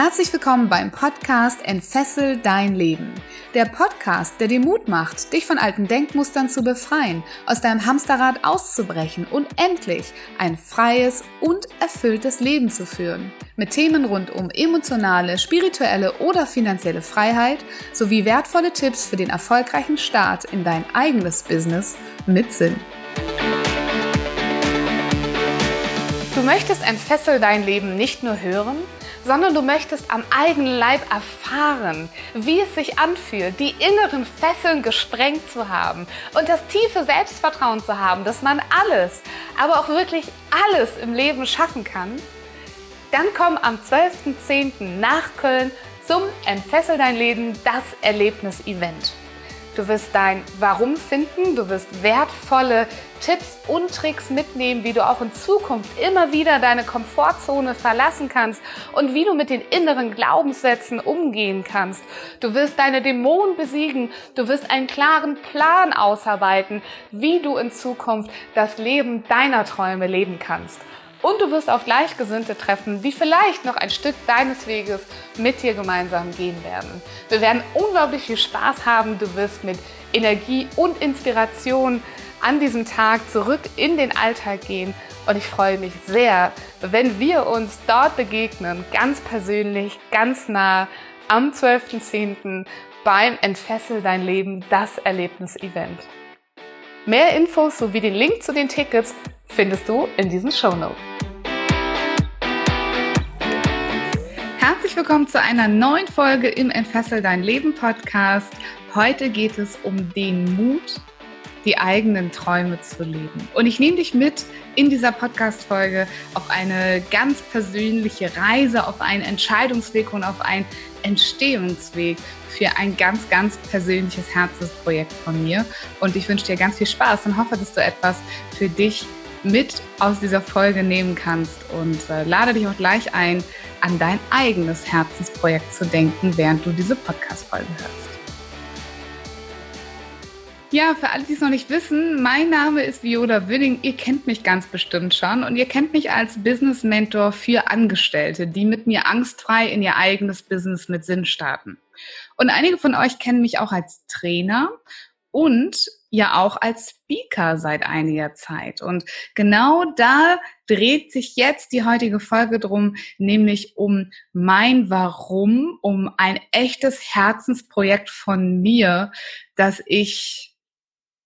Herzlich willkommen beim Podcast Entfessel dein Leben. Der Podcast, der dir Mut macht, dich von alten Denkmustern zu befreien, aus deinem Hamsterrad auszubrechen und endlich ein freies und erfülltes Leben zu führen. Mit Themen rund um emotionale, spirituelle oder finanzielle Freiheit sowie wertvolle Tipps für den erfolgreichen Start in dein eigenes Business mit Sinn. Du möchtest Entfessel dein Leben nicht nur hören, sondern du möchtest am eigenen Leib erfahren, wie es sich anfühlt, die inneren Fesseln gesprengt zu haben und das tiefe Selbstvertrauen zu haben, dass man alles, aber auch wirklich alles im Leben schaffen kann, dann komm am 12.10. nach Köln zum Entfessel dein Leben, das Erlebnis-Event. Du wirst dein Warum finden, du wirst wertvolle Tipps und Tricks mitnehmen, wie du auch in Zukunft immer wieder deine Komfortzone verlassen kannst und wie du mit den inneren Glaubenssätzen umgehen kannst. Du wirst deine Dämonen besiegen, du wirst einen klaren Plan ausarbeiten, wie du in Zukunft das Leben deiner Träume leben kannst. Und du wirst auf Gleichgesinnte treffen, die vielleicht noch ein Stück deines Weges mit dir gemeinsam gehen werden. Wir werden unglaublich viel Spaß haben. Du wirst mit Energie und Inspiration an diesem Tag zurück in den Alltag gehen. Und ich freue mich sehr, wenn wir uns dort begegnen, ganz persönlich, ganz nah am 12.10. beim Entfessel dein Leben, das Erlebnis-Event. Mehr Infos sowie den Link zu den Tickets findest du in diesen Show Notes. Herzlich willkommen zu einer neuen Folge im Entfessel dein Leben Podcast. Heute geht es um den Mut, die eigenen Träume zu leben. Und ich nehme dich mit in dieser Podcast-Folge auf eine ganz persönliche Reise, auf einen Entscheidungsweg und auf einen Entstehungsweg für ein ganz, ganz persönliches Herzensprojekt von mir. Und ich wünsche dir ganz viel Spaß und hoffe, dass du etwas für dich mit aus dieser Folge nehmen kannst und äh, lade dich auch gleich ein, an dein eigenes Herzensprojekt zu denken, während du diese Podcast-Folge hörst. Ja, für alle, die es noch nicht wissen, mein Name ist Viola Winning. Ihr kennt mich ganz bestimmt schon und ihr kennt mich als Business Mentor für Angestellte, die mit mir angstfrei in ihr eigenes Business mit Sinn starten. Und einige von euch kennen mich auch als Trainer und ja auch als Speaker seit einiger Zeit. Und genau da dreht sich jetzt die heutige Folge drum, nämlich um mein Warum, um ein echtes Herzensprojekt von mir, das ich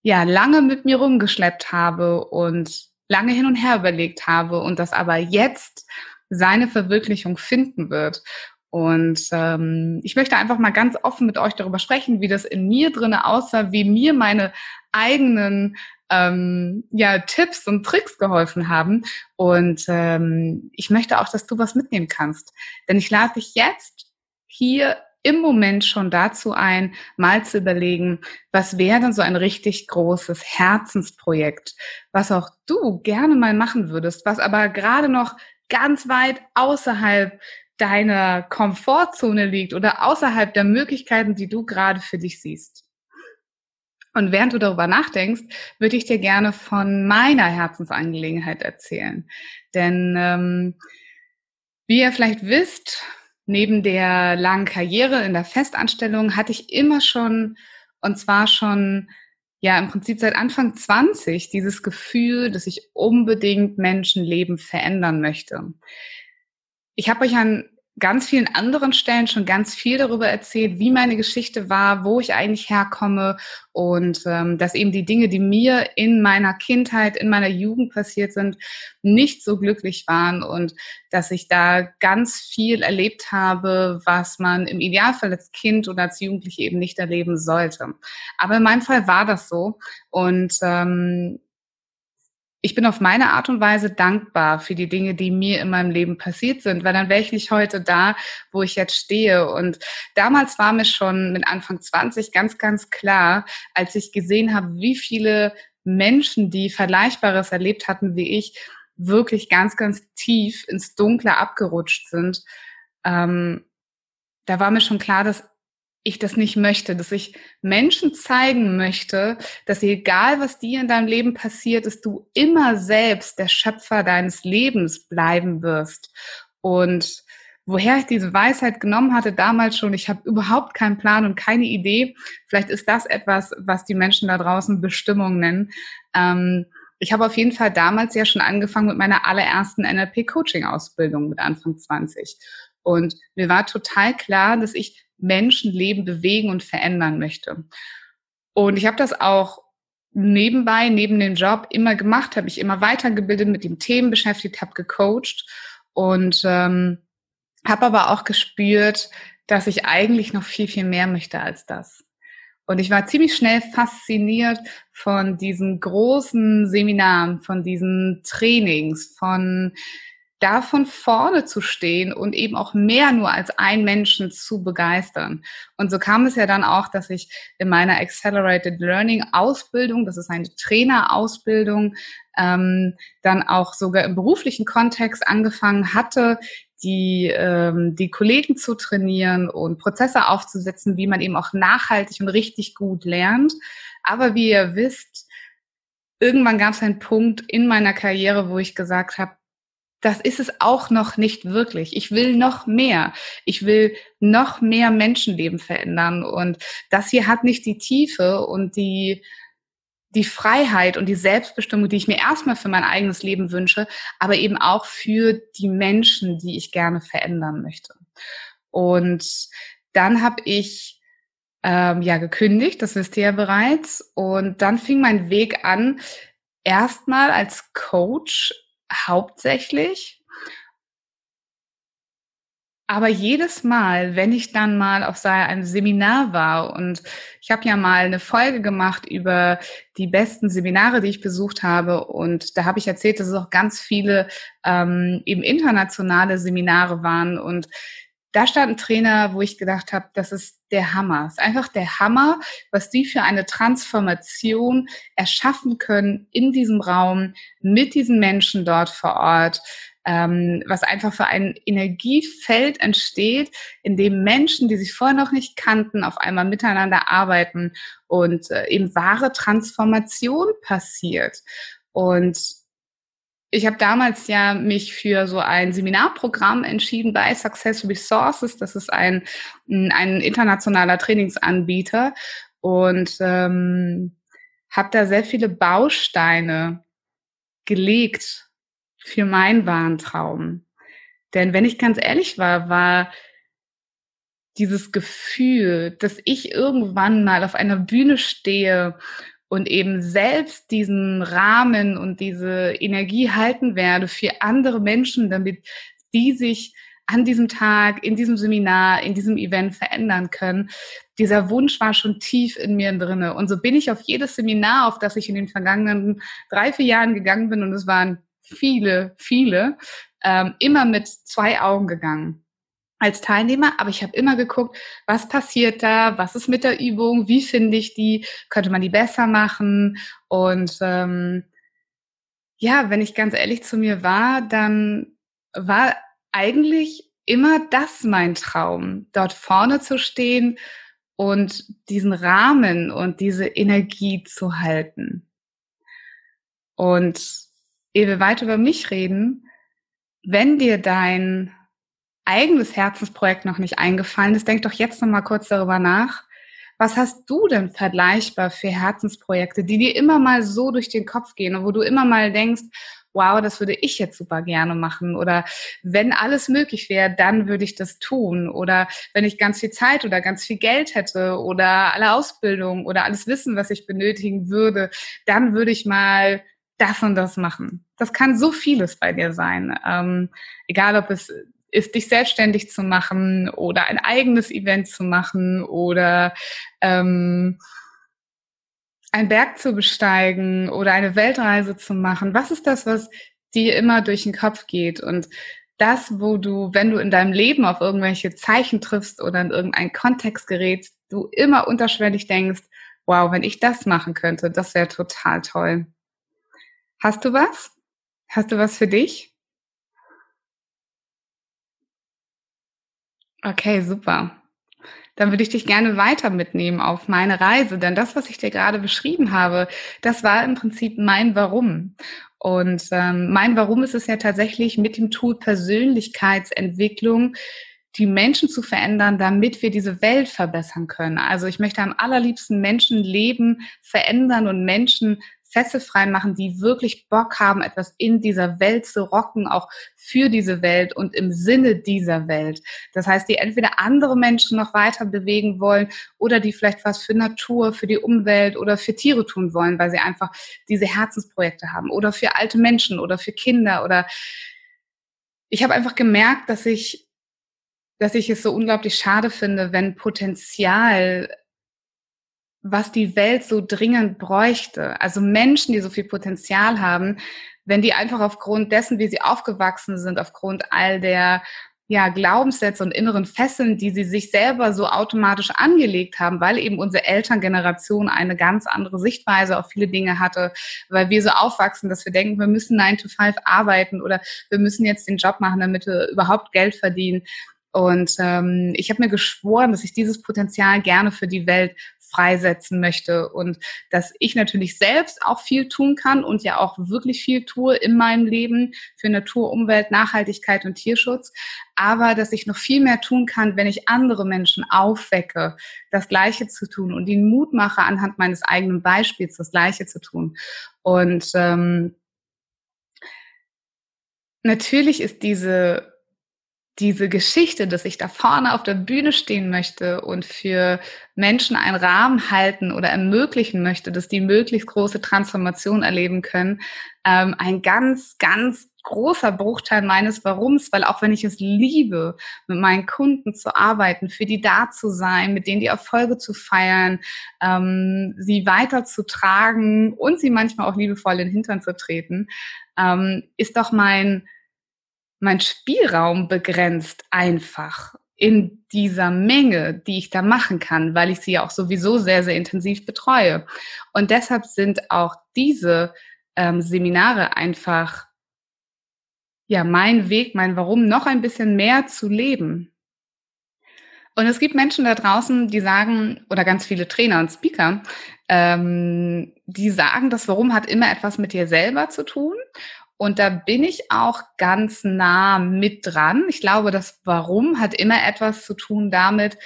ja lange mit mir rumgeschleppt habe und lange hin und her überlegt habe und das aber jetzt seine Verwirklichung finden wird. Und ähm, ich möchte einfach mal ganz offen mit euch darüber sprechen, wie das in mir drinne aussah, wie mir meine eigenen ähm, ja, Tipps und Tricks geholfen haben. Und ähm, ich möchte auch, dass du was mitnehmen kannst. Denn ich lade dich jetzt hier im Moment schon dazu ein, mal zu überlegen, was wäre denn so ein richtig großes Herzensprojekt, was auch du gerne mal machen würdest, was aber gerade noch ganz weit außerhalb deiner Komfortzone liegt oder außerhalb der Möglichkeiten, die du gerade für dich siehst. Und während du darüber nachdenkst, würde ich dir gerne von meiner Herzensangelegenheit erzählen. Denn ähm, wie ihr vielleicht wisst, neben der langen Karriere in der Festanstellung hatte ich immer schon, und zwar schon ja im Prinzip seit Anfang 20, dieses Gefühl, dass ich unbedingt Menschenleben verändern möchte. Ich habe euch an ganz vielen anderen Stellen schon ganz viel darüber erzählt, wie meine Geschichte war, wo ich eigentlich herkomme und ähm, dass eben die Dinge, die mir in meiner Kindheit, in meiner Jugend passiert sind, nicht so glücklich waren und dass ich da ganz viel erlebt habe, was man im Idealfall als Kind oder als Jugendliche eben nicht erleben sollte. Aber in meinem Fall war das so und ähm, ich bin auf meine Art und Weise dankbar für die Dinge, die mir in meinem Leben passiert sind, weil dann wäre ich nicht heute da, wo ich jetzt stehe. Und damals war mir schon mit Anfang 20 ganz, ganz klar, als ich gesehen habe, wie viele Menschen, die Vergleichbares erlebt hatten wie ich, wirklich ganz, ganz tief ins Dunkle abgerutscht sind. Ähm, da war mir schon klar, dass ich das nicht möchte, dass ich Menschen zeigen möchte, dass egal was dir in deinem Leben passiert, dass du immer selbst der Schöpfer deines Lebens bleiben wirst. Und woher ich diese Weisheit genommen hatte, damals schon, ich habe überhaupt keinen Plan und keine Idee. Vielleicht ist das etwas, was die Menschen da draußen Bestimmung nennen. Ähm, ich habe auf jeden Fall damals ja schon angefangen mit meiner allerersten NLP-Coaching-Ausbildung mit Anfang 20. Und mir war total klar, dass ich Menschenleben bewegen und verändern möchte. Und ich habe das auch nebenbei, neben dem Job immer gemacht, habe ich immer weitergebildet, mit den Themen beschäftigt, habe gecoacht und ähm, habe aber auch gespürt, dass ich eigentlich noch viel, viel mehr möchte als das. Und ich war ziemlich schnell fasziniert von diesen großen Seminaren, von diesen Trainings, von davon vorne zu stehen und eben auch mehr nur als ein Menschen zu begeistern. Und so kam es ja dann auch, dass ich in meiner Accelerated Learning Ausbildung, das ist eine Trainerausbildung, ähm, dann auch sogar im beruflichen Kontext angefangen hatte, die, ähm, die Kollegen zu trainieren und Prozesse aufzusetzen, wie man eben auch nachhaltig und richtig gut lernt. Aber wie ihr wisst, irgendwann gab es einen Punkt in meiner Karriere, wo ich gesagt habe, das ist es auch noch nicht wirklich. Ich will noch mehr. Ich will noch mehr Menschenleben verändern. Und das hier hat nicht die Tiefe und die, die Freiheit und die Selbstbestimmung, die ich mir erstmal für mein eigenes Leben wünsche, aber eben auch für die Menschen, die ich gerne verändern möchte. Und dann habe ich ähm, ja gekündigt, das wisst ihr ja bereits. Und dann fing mein Weg an, erstmal als Coach hauptsächlich. Aber jedes Mal, wenn ich dann mal auf einem Seminar war und ich habe ja mal eine Folge gemacht über die besten Seminare, die ich besucht habe und da habe ich erzählt, dass es auch ganz viele ähm, eben internationale Seminare waren und da stand ein Trainer, wo ich gedacht habe, das ist der Hammer. Es ist einfach der Hammer, was die für eine Transformation erschaffen können in diesem Raum mit diesen Menschen dort vor Ort. Ähm, was einfach für ein Energiefeld entsteht, in dem Menschen, die sich vorher noch nicht kannten, auf einmal miteinander arbeiten und äh, eben wahre Transformation passiert. Und ich habe damals ja mich für so ein Seminarprogramm entschieden bei Success Resources. Das ist ein, ein internationaler Trainingsanbieter und ähm, habe da sehr viele Bausteine gelegt für meinen wahren Traum. Denn wenn ich ganz ehrlich war, war dieses Gefühl, dass ich irgendwann mal auf einer Bühne stehe und eben selbst diesen Rahmen und diese Energie halten werde für andere Menschen, damit die sich an diesem Tag, in diesem Seminar, in diesem Event verändern können. Dieser Wunsch war schon tief in mir drinne. Und so bin ich auf jedes Seminar, auf das ich in den vergangenen drei, vier Jahren gegangen bin, und es waren viele, viele, ähm, immer mit zwei Augen gegangen als Teilnehmer, aber ich habe immer geguckt, was passiert da, was ist mit der Übung, wie finde ich die, könnte man die besser machen und ähm, ja, wenn ich ganz ehrlich zu mir war, dann war eigentlich immer das mein Traum, dort vorne zu stehen und diesen Rahmen und diese Energie zu halten. Und ehe wir weiter über mich reden, wenn dir dein eigenes Herzensprojekt noch nicht eingefallen ist, denk doch jetzt noch mal kurz darüber nach. Was hast du denn vergleichbar für Herzensprojekte, die dir immer mal so durch den Kopf gehen und wo du immer mal denkst, wow, das würde ich jetzt super gerne machen oder wenn alles möglich wäre, dann würde ich das tun oder wenn ich ganz viel Zeit oder ganz viel Geld hätte oder alle Ausbildung oder alles Wissen, was ich benötigen würde, dann würde ich mal das und das machen. Das kann so vieles bei dir sein. Ähm, egal, ob es ist, dich selbstständig zu machen oder ein eigenes Event zu machen oder ähm, einen Berg zu besteigen oder eine Weltreise zu machen. Was ist das, was dir immer durch den Kopf geht? Und das, wo du, wenn du in deinem Leben auf irgendwelche Zeichen triffst oder in irgendeinen Kontext gerätst, du immer unterschwellig denkst, wow, wenn ich das machen könnte, das wäre total toll. Hast du was? Hast du was für dich? Okay, super. dann würde ich dich gerne weiter mitnehmen auf meine Reise. Denn das, was ich dir gerade beschrieben habe, das war im Prinzip mein Warum. Und ähm, mein Warum ist es ja tatsächlich mit dem Tool Persönlichkeitsentwicklung die Menschen zu verändern, damit wir diese Welt verbessern können. Also ich möchte am allerliebsten Menschen leben, verändern und Menschen fesselfrei machen, die wirklich Bock haben, etwas in dieser Welt zu rocken, auch für diese Welt und im Sinne dieser Welt. Das heißt, die entweder andere Menschen noch weiter bewegen wollen oder die vielleicht was für Natur, für die Umwelt oder für Tiere tun wollen, weil sie einfach diese Herzensprojekte haben oder für alte Menschen oder für Kinder oder ich habe einfach gemerkt, dass ich dass ich es so unglaublich schade finde, wenn Potenzial was die Welt so dringend bräuchte. Also Menschen, die so viel Potenzial haben, wenn die einfach aufgrund dessen, wie sie aufgewachsen sind, aufgrund all der ja, Glaubenssätze und inneren Fesseln, die sie sich selber so automatisch angelegt haben, weil eben unsere Elterngeneration eine ganz andere Sichtweise auf viele Dinge hatte, weil wir so aufwachsen, dass wir denken, wir müssen 9 to 5 arbeiten oder wir müssen jetzt den Job machen, damit wir überhaupt Geld verdienen. Und ähm, ich habe mir geschworen, dass ich dieses Potenzial gerne für die Welt freisetzen möchte und dass ich natürlich selbst auch viel tun kann und ja auch wirklich viel tue in meinem Leben für Natur, Umwelt, Nachhaltigkeit und Tierschutz, aber dass ich noch viel mehr tun kann, wenn ich andere Menschen aufwecke, das Gleiche zu tun und ihnen Mut mache, anhand meines eigenen Beispiels das Gleiche zu tun. Und ähm, natürlich ist diese diese Geschichte, dass ich da vorne auf der Bühne stehen möchte und für Menschen einen Rahmen halten oder ermöglichen möchte, dass die möglichst große Transformation erleben können, ähm, ein ganz, ganz großer Bruchteil meines Warums, weil auch wenn ich es liebe, mit meinen Kunden zu arbeiten, für die da zu sein, mit denen die Erfolge zu feiern, ähm, sie weiterzutragen und sie manchmal auch liebevoll in den Hintern zu treten, ähm, ist doch mein mein Spielraum begrenzt einfach in dieser Menge, die ich da machen kann, weil ich sie ja auch sowieso sehr, sehr intensiv betreue. Und deshalb sind auch diese ähm, Seminare einfach ja mein Weg, mein Warum, noch ein bisschen mehr zu leben. Und es gibt Menschen da draußen, die sagen, oder ganz viele Trainer und Speaker, ähm, die sagen, das Warum hat immer etwas mit dir selber zu tun. Und da bin ich auch ganz nah mit dran. Ich glaube, das Warum hat immer etwas zu tun damit,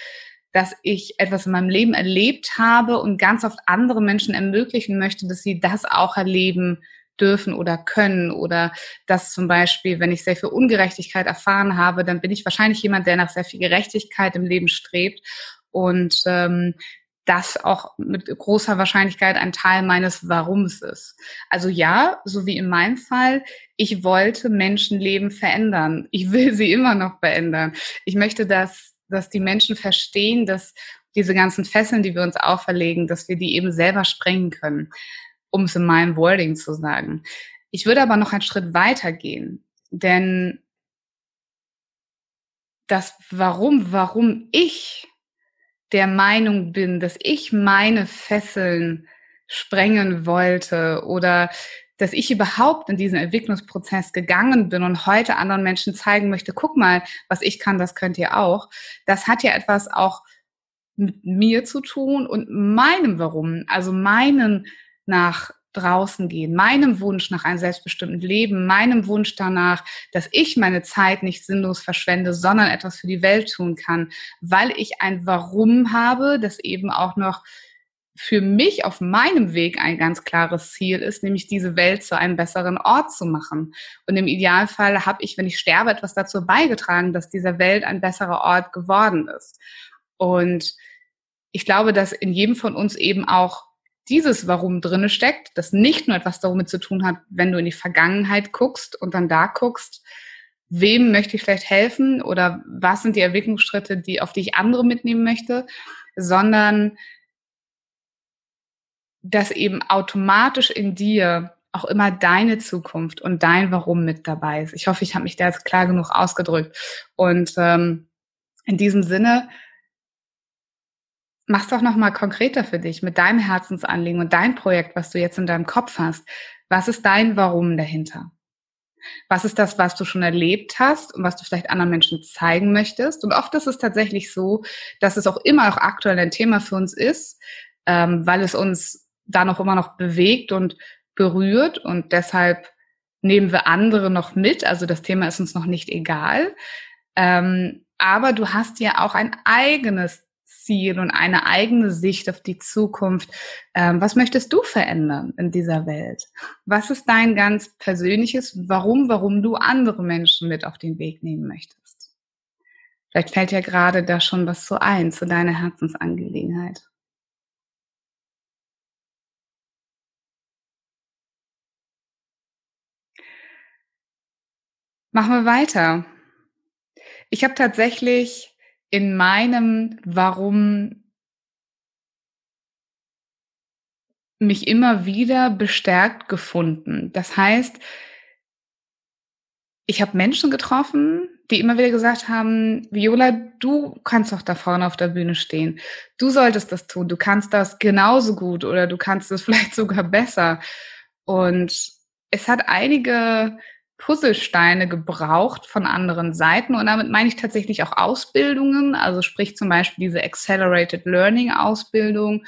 dass ich etwas in meinem Leben erlebt habe und ganz oft andere Menschen ermöglichen möchte, dass sie das auch erleben dürfen oder können oder dass zum Beispiel, wenn ich sehr viel Ungerechtigkeit erfahren habe, dann bin ich wahrscheinlich jemand, der nach sehr viel Gerechtigkeit im Leben strebt und ähm, das auch mit großer Wahrscheinlichkeit ein Teil meines Warums ist. Also ja, so wie in meinem Fall, ich wollte Menschenleben verändern. Ich will sie immer noch verändern. Ich möchte, dass, dass die Menschen verstehen, dass diese ganzen Fesseln, die wir uns auferlegen, dass wir die eben selber sprengen können, um es in meinem Wording zu sagen. Ich würde aber noch einen Schritt weiter gehen, denn das Warum, warum ich der Meinung bin, dass ich meine Fesseln sprengen wollte oder dass ich überhaupt in diesen Entwicklungsprozess gegangen bin und heute anderen Menschen zeigen möchte, guck mal, was ich kann, das könnt ihr auch. Das hat ja etwas auch mit mir zu tun und meinem Warum, also meinen nach draußen gehen, meinem Wunsch nach einem selbstbestimmten Leben, meinem Wunsch danach, dass ich meine Zeit nicht sinnlos verschwende, sondern etwas für die Welt tun kann, weil ich ein Warum habe, das eben auch noch für mich auf meinem Weg ein ganz klares Ziel ist, nämlich diese Welt zu einem besseren Ort zu machen. Und im Idealfall habe ich, wenn ich sterbe, etwas dazu beigetragen, dass dieser Welt ein besserer Ort geworden ist. Und ich glaube, dass in jedem von uns eben auch dieses Warum drinne steckt, das nicht nur etwas damit zu tun hat, wenn du in die Vergangenheit guckst und dann da guckst, wem möchte ich vielleicht helfen oder was sind die Entwicklungsschritte, die, auf die ich andere mitnehmen möchte, sondern dass eben automatisch in dir auch immer deine Zukunft und dein Warum mit dabei ist. Ich hoffe, ich habe mich da jetzt klar genug ausgedrückt. Und ähm, in diesem Sinne mach's doch nochmal konkreter für dich mit deinem Herzensanliegen und dein Projekt, was du jetzt in deinem Kopf hast. Was ist dein Warum dahinter? Was ist das, was du schon erlebt hast und was du vielleicht anderen Menschen zeigen möchtest? Und oft ist es tatsächlich so, dass es auch immer noch aktuell ein Thema für uns ist, ähm, weil es uns da noch immer noch bewegt und berührt und deshalb nehmen wir andere noch mit. Also das Thema ist uns noch nicht egal. Ähm, aber du hast ja auch ein eigenes Ziel und eine eigene Sicht auf die Zukunft. Ähm, was möchtest du verändern in dieser Welt? Was ist dein ganz persönliches Warum, warum du andere Menschen mit auf den Weg nehmen möchtest? Vielleicht fällt ja gerade da schon was so ein zu deiner Herzensangelegenheit. Machen wir weiter. Ich habe tatsächlich in meinem Warum mich immer wieder bestärkt gefunden. Das heißt, ich habe Menschen getroffen, die immer wieder gesagt haben, Viola, du kannst doch da vorne auf der Bühne stehen. Du solltest das tun. Du kannst das genauso gut oder du kannst es vielleicht sogar besser. Und es hat einige Puzzlesteine gebraucht von anderen Seiten. Und damit meine ich tatsächlich auch Ausbildungen, also sprich zum Beispiel diese Accelerated Learning Ausbildung,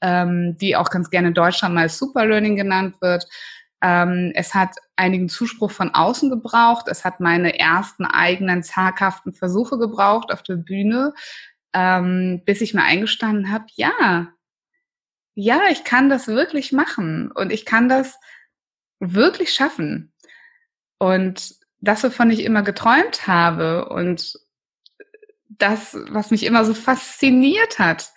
ähm, die auch ganz gerne in Deutschland mal Super Learning genannt wird. Ähm, es hat einigen Zuspruch von außen gebraucht. Es hat meine ersten eigenen zaghaften Versuche gebraucht auf der Bühne, ähm, bis ich mir eingestanden habe, ja, ja, ich kann das wirklich machen und ich kann das wirklich schaffen. Und das, wovon ich immer geträumt habe und das, was mich immer so fasziniert hat,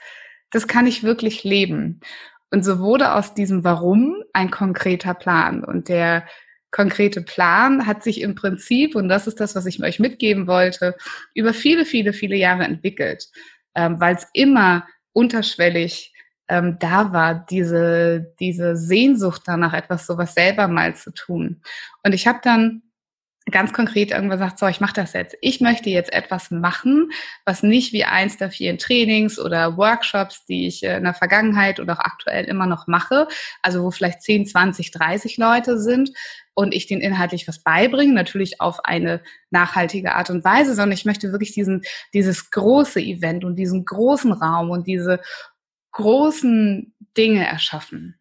das kann ich wirklich leben. Und so wurde aus diesem Warum ein konkreter Plan. Und der konkrete Plan hat sich im Prinzip, und das ist das, was ich euch mitgeben wollte, über viele, viele, viele Jahre entwickelt, ähm, weil es immer unterschwellig ähm, da war, diese, diese Sehnsucht danach, etwas sowas selber mal zu tun. Und ich habe dann ganz konkret irgendwann sagt, so, ich mache das jetzt. Ich möchte jetzt etwas machen, was nicht wie eins der vielen Trainings oder Workshops, die ich in der Vergangenheit oder auch aktuell immer noch mache, also wo vielleicht 10, 20, 30 Leute sind und ich den inhaltlich was beibringe, natürlich auf eine nachhaltige Art und Weise, sondern ich möchte wirklich diesen, dieses große Event und diesen großen Raum und diese großen Dinge erschaffen.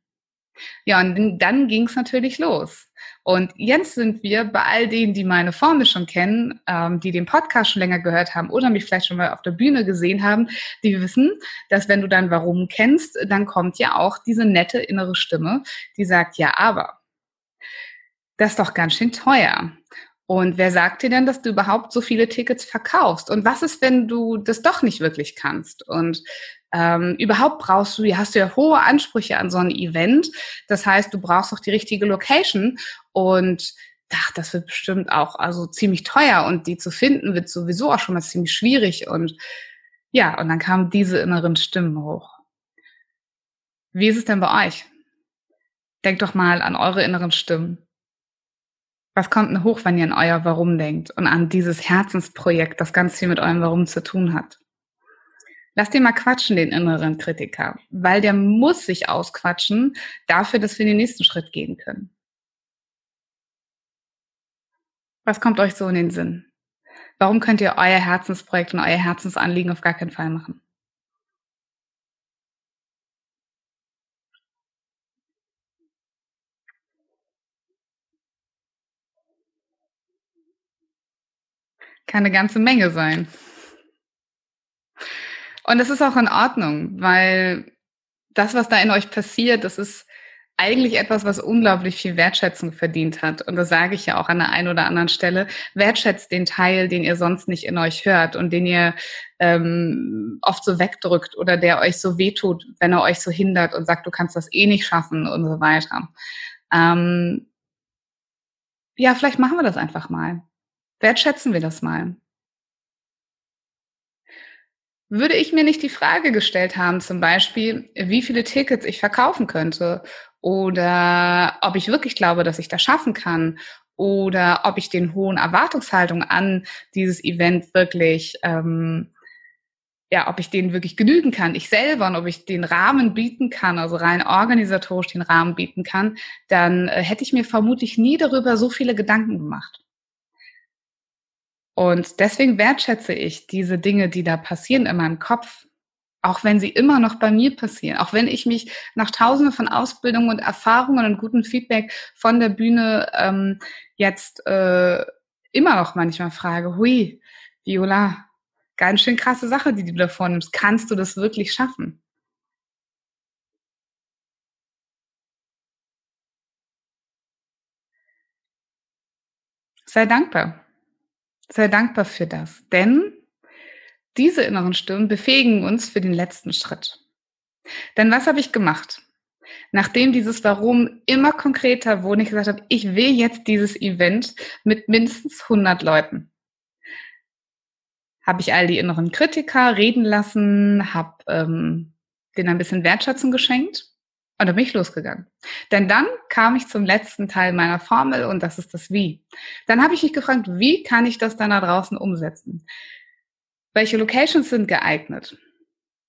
Ja, und dann ging es natürlich los. Und jetzt sind wir bei all denen, die meine Formel schon kennen, ähm, die den Podcast schon länger gehört haben oder mich vielleicht schon mal auf der Bühne gesehen haben, die wissen, dass wenn du dein Warum kennst, dann kommt ja auch diese nette innere Stimme, die sagt, ja, aber das ist doch ganz schön teuer. Und wer sagt dir denn, dass du überhaupt so viele Tickets verkaufst? Und was ist, wenn du das doch nicht wirklich kannst? Und ähm, überhaupt brauchst du, hast du ja hohe Ansprüche an so ein Event. Das heißt, du brauchst auch die richtige Location und ach, das wird bestimmt auch also ziemlich teuer und die zu finden wird sowieso auch schon mal ziemlich schwierig und ja, und dann kamen diese inneren Stimmen hoch. Wie ist es denn bei euch? Denkt doch mal an eure inneren Stimmen. Was kommt denn hoch, wenn ihr an euer Warum denkt und an dieses Herzensprojekt, das ganz viel mit eurem Warum zu tun hat? Lass den mal quatschen, den inneren Kritiker, weil der muss sich ausquatschen dafür, dass wir den nächsten Schritt gehen können. Was kommt euch so in den Sinn? Warum könnt ihr euer Herzensprojekt und euer Herzensanliegen auf gar keinen Fall machen? Kann eine ganze Menge sein. Und das ist auch in Ordnung, weil das, was da in euch passiert, das ist eigentlich etwas, was unglaublich viel Wertschätzung verdient hat. Und das sage ich ja auch an der einen oder anderen Stelle. Wertschätzt den Teil, den ihr sonst nicht in euch hört und den ihr ähm, oft so wegdrückt oder der euch so wehtut, wenn er euch so hindert und sagt, du kannst das eh nicht schaffen und so weiter. Ähm, ja, vielleicht machen wir das einfach mal. Wertschätzen wir das mal würde ich mir nicht die Frage gestellt haben, zum Beispiel, wie viele Tickets ich verkaufen könnte oder ob ich wirklich glaube, dass ich das schaffen kann oder ob ich den hohen Erwartungshaltungen an dieses Event wirklich ähm, ja, ob ich denen wirklich genügen kann, ich selber und ob ich den Rahmen bieten kann, also rein organisatorisch den Rahmen bieten kann, dann äh, hätte ich mir vermutlich nie darüber so viele Gedanken gemacht. Und deswegen wertschätze ich diese Dinge, die da passieren in meinem Kopf, auch wenn sie immer noch bei mir passieren, auch wenn ich mich nach tausenden von Ausbildungen und Erfahrungen und gutem Feedback von der Bühne ähm, jetzt äh, immer noch manchmal frage, hui, Viola, ganz schön krasse Sache, die du da vornimmst. Kannst du das wirklich schaffen? Sei dankbar. Sei dankbar für das. Denn diese inneren Stimmen befähigen uns für den letzten Schritt. Denn was habe ich gemacht? Nachdem dieses Warum immer konkreter wurde, ich gesagt habe, ich will jetzt dieses Event mit mindestens 100 Leuten habe ich all die inneren Kritiker reden lassen, habe ähm, denen ein bisschen Wertschätzung geschenkt und dann bin ich losgegangen. Denn dann kam ich zum letzten Teil meiner Formel und das ist das Wie. Dann habe ich mich gefragt, wie kann ich das dann da draußen umsetzen? Welche Locations sind geeignet?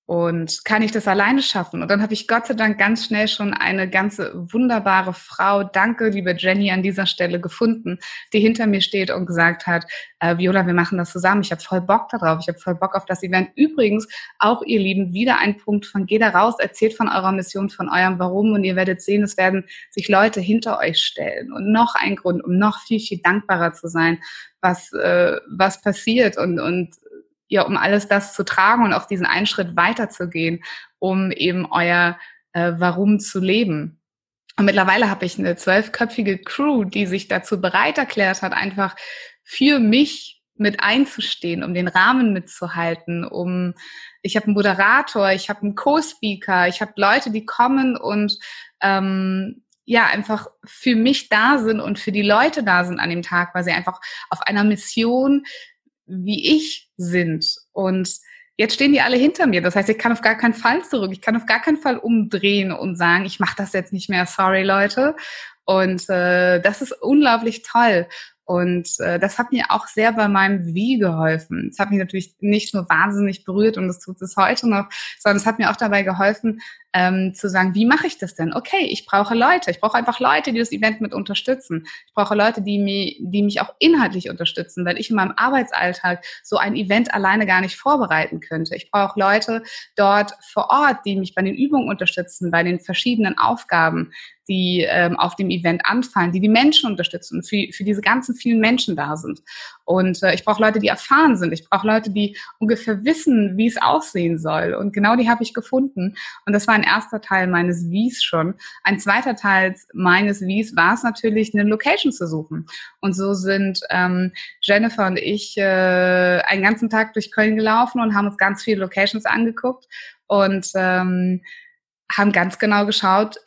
Und kann ich das alleine schaffen? Und dann habe ich Gott sei Dank ganz schnell schon eine ganze wunderbare Frau, danke liebe Jenny an dieser Stelle gefunden, die hinter mir steht und gesagt hat, äh, Viola, wir machen das zusammen. Ich habe voll Bock darauf. Ich habe voll Bock auf das Event. Übrigens, auch ihr Lieben, wieder ein Punkt von geht da raus, erzählt von eurer Mission, von eurem Warum und ihr werdet sehen, es werden sich Leute hinter euch stellen. Und noch ein Grund, um noch viel, viel dankbarer zu sein, was, äh, was passiert und, und ja, um alles das zu tragen und auch diesen einen Schritt weiterzugehen, um eben euer äh, Warum zu leben. Und mittlerweile habe ich eine zwölfköpfige Crew, die sich dazu bereit erklärt hat, einfach für mich mit einzustehen, um den Rahmen mitzuhalten, um ich habe einen Moderator, ich habe einen Co-Speaker, ich habe Leute, die kommen und ähm, ja einfach für mich da sind und für die Leute da sind an dem Tag, weil sie einfach auf einer Mission wie ich sind. Und jetzt stehen die alle hinter mir. Das heißt, ich kann auf gar keinen Fall zurück. Ich kann auf gar keinen Fall umdrehen und sagen, ich mache das jetzt nicht mehr. Sorry, Leute. Und äh, das ist unglaublich toll. Und äh, das hat mir auch sehr bei meinem Wie geholfen. Es hat mich natürlich nicht nur wahnsinnig berührt und das tut es heute noch, sondern es hat mir auch dabei geholfen, ähm, zu sagen, wie mache ich das denn? Okay, ich brauche Leute. Ich brauche einfach Leute, die das Event mit unterstützen. Ich brauche Leute, die, mich, die mich auch inhaltlich unterstützen, weil ich in meinem Arbeitsalltag so ein Event alleine gar nicht vorbereiten könnte. Ich brauche Leute dort vor Ort, die mich bei den Übungen unterstützen, bei den verschiedenen Aufgaben, die ähm, auf dem Event anfallen, die die Menschen unterstützen, für, für diese ganzen vielen Menschen da sind. Und äh, ich brauche Leute, die erfahren sind. Ich brauche Leute, die ungefähr wissen, wie es aussehen soll. Und genau die habe ich gefunden. Und das war ein erster Teil meines Wies schon. Ein zweiter Teil meines Wies war es natürlich, eine Location zu suchen. Und so sind ähm, Jennifer und ich äh, einen ganzen Tag durch Köln gelaufen und haben uns ganz viele Locations angeguckt und ähm, haben ganz genau geschaut,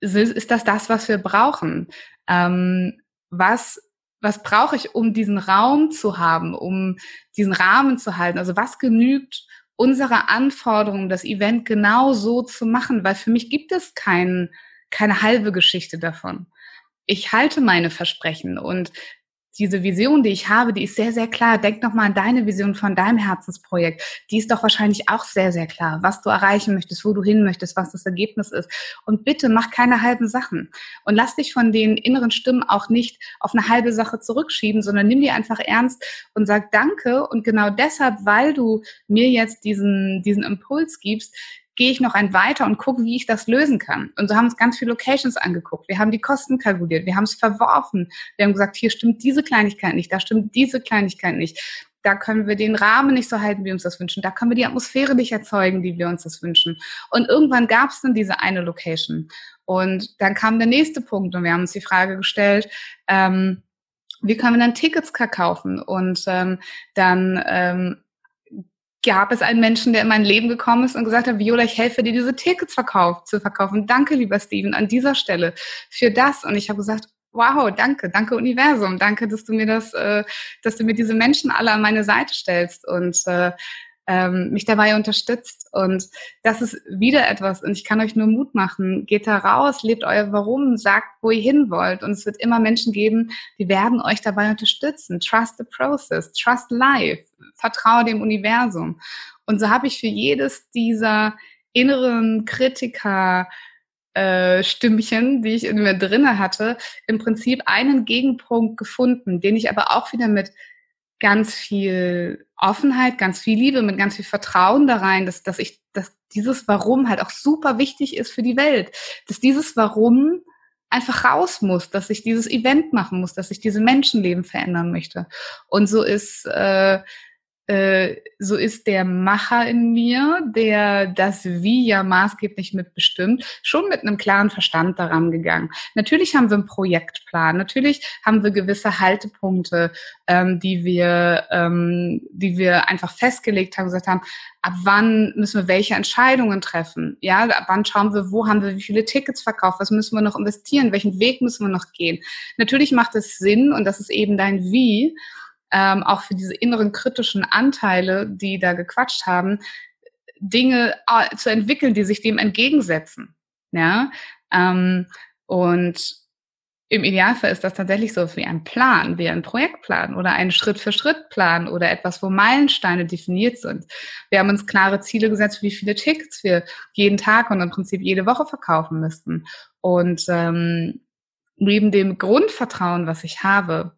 ist das das, was wir brauchen? Ähm, was was brauche ich, um diesen Raum zu haben, um diesen Rahmen zu halten? Also was genügt unserer Anforderung, das Event genau so zu machen? Weil für mich gibt es kein, keine halbe Geschichte davon. Ich halte meine Versprechen und diese Vision, die ich habe, die ist sehr, sehr klar. Denk nochmal an deine Vision von deinem Herzensprojekt. Die ist doch wahrscheinlich auch sehr, sehr klar, was du erreichen möchtest, wo du hin möchtest, was das Ergebnis ist. Und bitte mach keine halben Sachen. Und lass dich von den inneren Stimmen auch nicht auf eine halbe Sache zurückschieben, sondern nimm die einfach ernst und sag Danke. Und genau deshalb, weil du mir jetzt diesen, diesen Impuls gibst, gehe ich noch ein weiter und gucke, wie ich das lösen kann. Und so haben uns ganz viele Locations angeguckt. Wir haben die Kosten kalkuliert, wir haben es verworfen. Wir haben gesagt, hier stimmt diese Kleinigkeit nicht, da stimmt diese Kleinigkeit nicht. Da können wir den Rahmen nicht so halten, wie wir uns das wünschen. Da können wir die Atmosphäre nicht erzeugen, die wir uns das wünschen. Und irgendwann gab es dann diese eine Location. Und dann kam der nächste Punkt und wir haben uns die Frage gestellt, ähm, wie können wir dann Tickets kaufen? Und ähm, dann ähm, gab es einen Menschen, der in mein Leben gekommen ist und gesagt hat, Viola, ich helfe dir, diese Tickets verkauf, zu verkaufen. Danke, lieber Steven, an dieser Stelle für das. Und ich habe gesagt, wow, danke, danke Universum, danke, dass du mir das, äh, dass du mir diese Menschen alle an meine Seite stellst. Und äh, ähm, mich dabei unterstützt. Und das ist wieder etwas, und ich kann euch nur Mut machen, geht da raus, lebt euer Warum, sagt, wo ihr hin wollt. Und es wird immer Menschen geben, die werden euch dabei unterstützen. Trust the process, trust life, vertraue dem Universum. Und so habe ich für jedes dieser inneren Kritiker, äh, Stimmchen, die ich in mir drinne hatte, im Prinzip einen Gegenpunkt gefunden, den ich aber auch wieder mit ganz viel Offenheit, ganz viel Liebe, mit ganz viel Vertrauen da rein, dass, dass ich, dass dieses Warum halt auch super wichtig ist für die Welt, dass dieses Warum einfach raus muss, dass ich dieses Event machen muss, dass ich diese Menschenleben verändern möchte. Und so ist äh, äh, so ist der Macher in mir, der das Wie ja maßgeblich mitbestimmt, schon mit einem klaren Verstand daran gegangen. Natürlich haben wir einen Projektplan, natürlich haben wir gewisse Haltepunkte, ähm, die wir, ähm, die wir einfach festgelegt haben, gesagt haben, ab wann müssen wir welche Entscheidungen treffen? Ja, ab wann schauen wir, wo haben wir wie viele Tickets verkauft? Was müssen wir noch investieren? Welchen Weg müssen wir noch gehen? Natürlich macht es Sinn und das ist eben dein Wie ähm, auch für diese inneren kritischen Anteile, die da gequatscht haben, Dinge äh, zu entwickeln, die sich dem entgegensetzen. Ja, ähm, und im Idealfall ist das tatsächlich so wie ein Plan, wie ein Projektplan oder ein Schritt-für-Schritt-Plan oder etwas, wo Meilensteine definiert sind. Wir haben uns klare Ziele gesetzt, wie viele Tickets wir jeden Tag und im Prinzip jede Woche verkaufen müssten. Und ähm, neben dem Grundvertrauen, was ich habe,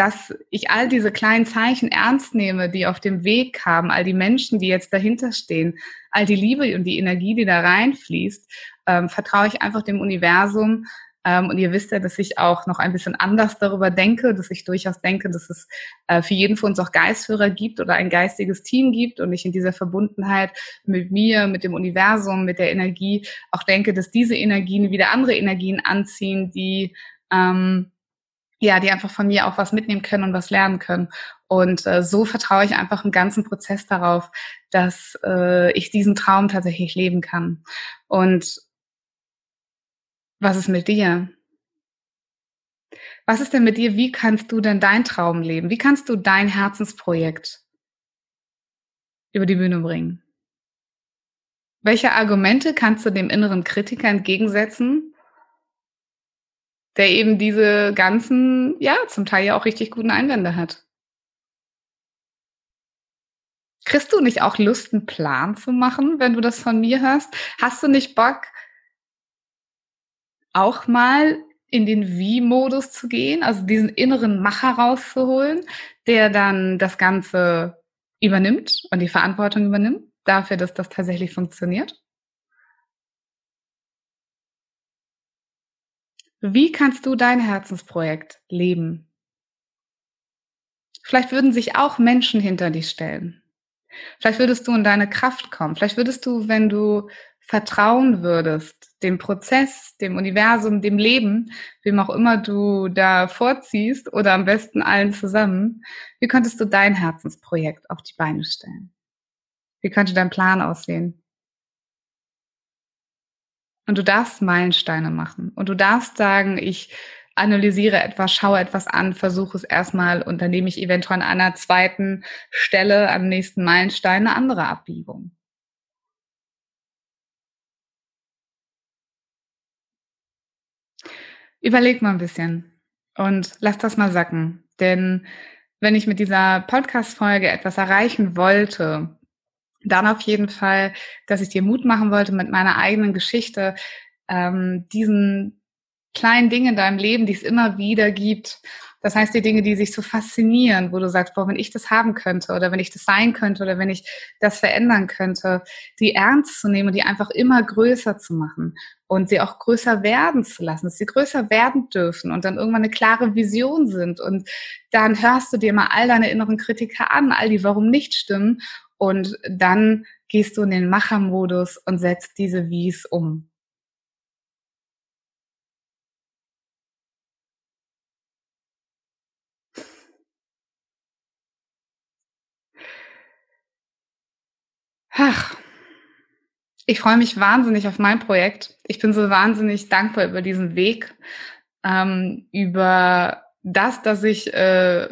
dass ich all diese kleinen Zeichen ernst nehme, die auf dem Weg haben, all die Menschen, die jetzt dahinter stehen, all die Liebe und die Energie, die da reinfließt, ähm, vertraue ich einfach dem Universum. Ähm, und ihr wisst ja, dass ich auch noch ein bisschen anders darüber denke, dass ich durchaus denke, dass es äh, für jeden von uns auch Geistführer gibt oder ein geistiges Team gibt und ich in dieser Verbundenheit mit mir, mit dem Universum, mit der Energie auch denke, dass diese Energien wieder andere Energien anziehen, die ähm, ja, die einfach von mir auch was mitnehmen können und was lernen können. Und äh, so vertraue ich einfach im ganzen Prozess darauf, dass äh, ich diesen Traum tatsächlich leben kann. Und was ist mit dir? Was ist denn mit dir? Wie kannst du denn dein Traum leben? Wie kannst du dein Herzensprojekt über die Bühne bringen? Welche Argumente kannst du dem inneren Kritiker entgegensetzen, der eben diese ganzen, ja, zum Teil ja auch richtig guten Einwände hat. Kriegst du nicht auch Lust, einen Plan zu machen, wenn du das von mir hörst? Hast du nicht Bock, auch mal in den Wie-Modus zu gehen, also diesen inneren Macher rauszuholen, der dann das Ganze übernimmt und die Verantwortung übernimmt dafür, dass das tatsächlich funktioniert? Wie kannst du dein Herzensprojekt leben? Vielleicht würden sich auch Menschen hinter dich stellen. Vielleicht würdest du in deine Kraft kommen. Vielleicht würdest du, wenn du vertrauen würdest, dem Prozess, dem Universum, dem Leben, wem auch immer du da vorziehst oder am besten allen zusammen, wie könntest du dein Herzensprojekt auf die Beine stellen? Wie könnte dein Plan aussehen? Und du darfst Meilensteine machen. Und du darfst sagen, ich analysiere etwas, schaue etwas an, versuche es erstmal und dann nehme ich eventuell an einer zweiten Stelle am nächsten Meilenstein eine andere Abbiegung. Überleg mal ein bisschen und lass das mal sacken. Denn wenn ich mit dieser Podcast-Folge etwas erreichen wollte, dann auf jeden Fall, dass ich dir Mut machen wollte mit meiner eigenen Geschichte, ähm, diesen kleinen Dingen in deinem Leben, die es immer wieder gibt. Das heißt, die Dinge, die sich so faszinieren, wo du sagst, boah, wenn ich das haben könnte oder wenn ich das sein könnte oder wenn ich das verändern könnte, die ernst zu nehmen und die einfach immer größer zu machen und sie auch größer werden zu lassen, dass sie größer werden dürfen und dann irgendwann eine klare Vision sind. Und dann hörst du dir mal all deine inneren Kritiker an, all die warum nicht stimmen und dann gehst du in den Machermodus und setzt diese Wies um. Ach, ich freue mich wahnsinnig auf mein Projekt. Ich bin so wahnsinnig dankbar über diesen Weg, ähm, über das, dass ich äh,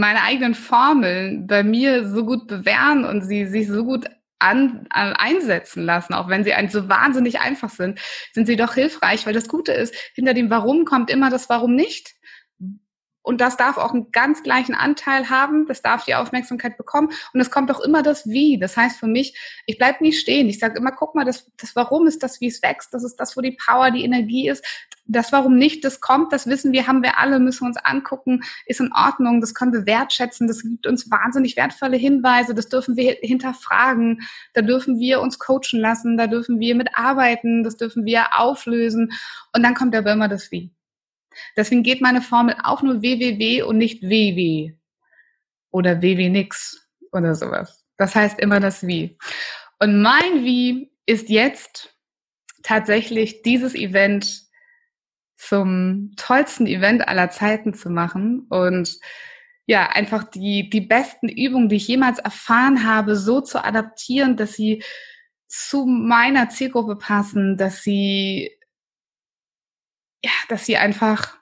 meine eigenen Formeln bei mir so gut bewähren und sie sich so gut an, an, einsetzen lassen, auch wenn sie ein, so wahnsinnig einfach sind, sind sie doch hilfreich, weil das Gute ist, hinter dem Warum kommt immer das Warum nicht. Und das darf auch einen ganz gleichen Anteil haben, das darf die Aufmerksamkeit bekommen. Und es kommt auch immer das Wie. Das heißt für mich, ich bleib nie stehen. Ich sage immer, guck mal, das, das Warum ist das, wie es wächst. Das ist das, wo die Power, die Energie ist. Das Warum nicht, das kommt, das wissen wir, haben wir alle, müssen uns angucken, ist in Ordnung, das können wir wertschätzen, das gibt uns wahnsinnig wertvolle Hinweise, das dürfen wir hinterfragen, da dürfen wir uns coachen lassen, da dürfen wir mitarbeiten, das dürfen wir auflösen. Und dann kommt aber immer das Wie. Deswegen geht meine Formel auch nur www und nicht ww oder ww nix oder sowas. Das heißt immer das Wie. Und mein Wie ist jetzt tatsächlich dieses Event zum tollsten Event aller Zeiten zu machen und ja, einfach die, die besten Übungen, die ich jemals erfahren habe, so zu adaptieren, dass sie zu meiner Zielgruppe passen, dass sie dass sie einfach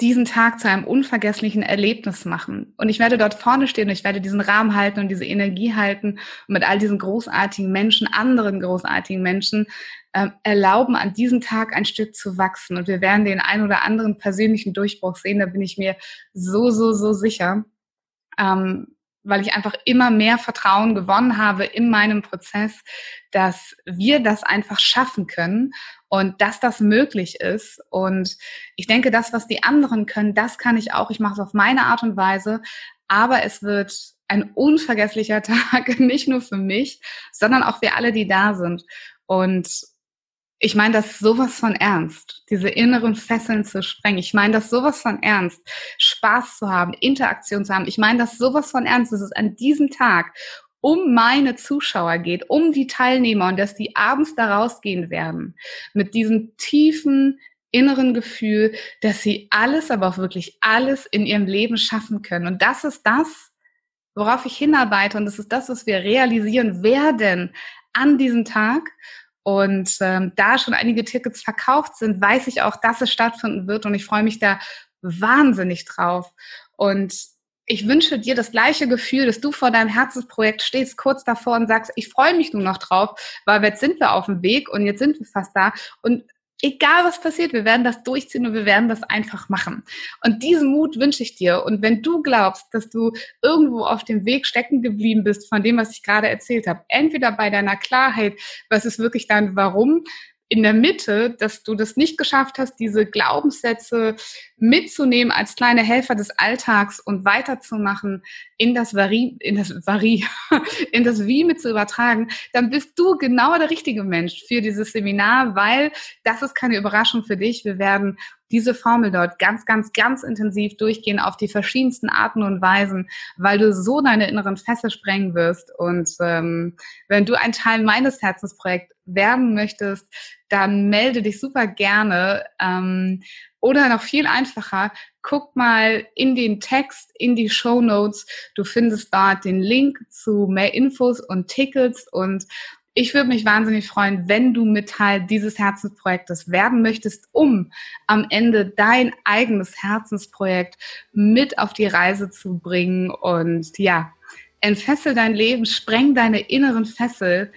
diesen Tag zu einem unvergesslichen Erlebnis machen. Und ich werde dort vorne stehen und ich werde diesen Rahmen halten und diese Energie halten und mit all diesen großartigen Menschen, anderen großartigen Menschen, äh, erlauben, an diesem Tag ein Stück zu wachsen. Und wir werden den ein oder anderen persönlichen Durchbruch sehen, da bin ich mir so, so, so sicher. Ähm, weil ich einfach immer mehr Vertrauen gewonnen habe in meinem Prozess, dass wir das einfach schaffen können und dass das möglich ist. Und ich denke, das, was die anderen können, das kann ich auch. Ich mache es auf meine Art und Weise, aber es wird ein unvergesslicher Tag, nicht nur für mich, sondern auch für alle, die da sind. Und ich meine das sowas von ernst, diese inneren Fesseln zu sprengen. Ich meine das sowas von ernst, Spaß zu haben, Interaktion zu haben. Ich meine das sowas von ernst, dass es an diesem Tag um meine Zuschauer geht, um die Teilnehmer und dass die abends da rausgehen werden mit diesem tiefen inneren Gefühl, dass sie alles, aber auch wirklich alles in ihrem Leben schaffen können. Und das ist das, worauf ich hinarbeite und das ist das, was wir realisieren werden an diesem Tag. Und ähm, da schon einige Tickets verkauft sind, weiß ich auch, dass es stattfinden wird und ich freue mich da wahnsinnig drauf. Und ich wünsche dir das gleiche Gefühl, dass du vor deinem Herzensprojekt stehst, kurz davor und sagst, ich freue mich nur noch drauf, weil jetzt sind wir auf dem Weg und jetzt sind wir fast da. Und egal was passiert, wir werden das durchziehen und wir werden das einfach machen. Und diesen Mut wünsche ich dir. Und wenn du glaubst, dass du irgendwo auf dem Weg stecken geblieben bist von dem, was ich gerade erzählt habe, entweder bei deiner Klarheit, was ist wirklich dein Warum, in der Mitte, dass du das nicht geschafft hast, diese Glaubenssätze mitzunehmen als kleine Helfer des Alltags und weiterzumachen, in das Vari, in das Vari, in das Wie mit zu übertragen, dann bist du genau der richtige Mensch für dieses Seminar, weil das ist keine Überraschung für dich. Wir werden diese Formel dort ganz, ganz, ganz intensiv durchgehen auf die verschiedensten Arten und Weisen, weil du so deine inneren Fässer sprengen wirst. Und ähm, wenn du ein Teil meines Herzensprojekts werden möchtest, dann melde dich super gerne. Ähm, oder noch viel einfacher, guck mal in den Text, in die Show Notes. Du findest dort den Link zu mehr Infos und Tickets und ich würde mich wahnsinnig freuen, wenn du mit Teil dieses Herzensprojektes werden möchtest, um am Ende dein eigenes Herzensprojekt mit auf die Reise zu bringen. Und ja, entfessel dein Leben, spreng deine inneren Fessel,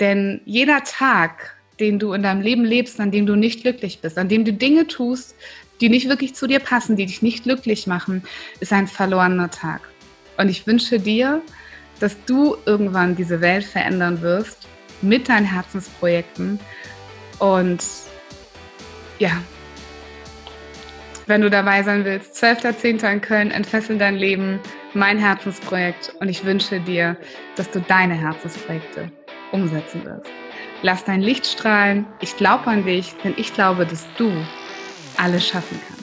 denn jeder Tag, den du in deinem Leben lebst, an dem du nicht glücklich bist, an dem du Dinge tust, die nicht wirklich zu dir passen, die dich nicht glücklich machen, ist ein verlorener Tag. Und ich wünsche dir, dass du irgendwann diese Welt verändern wirst mit deinen Herzensprojekten. Und ja, wenn du dabei sein willst, 12.10. in Köln, entfesseln dein Leben, mein Herzensprojekt. Und ich wünsche dir, dass du deine Herzensprojekte umsetzen wirst. Lass dein Licht strahlen. Ich glaube an dich, denn ich glaube, dass du alles schaffen kannst.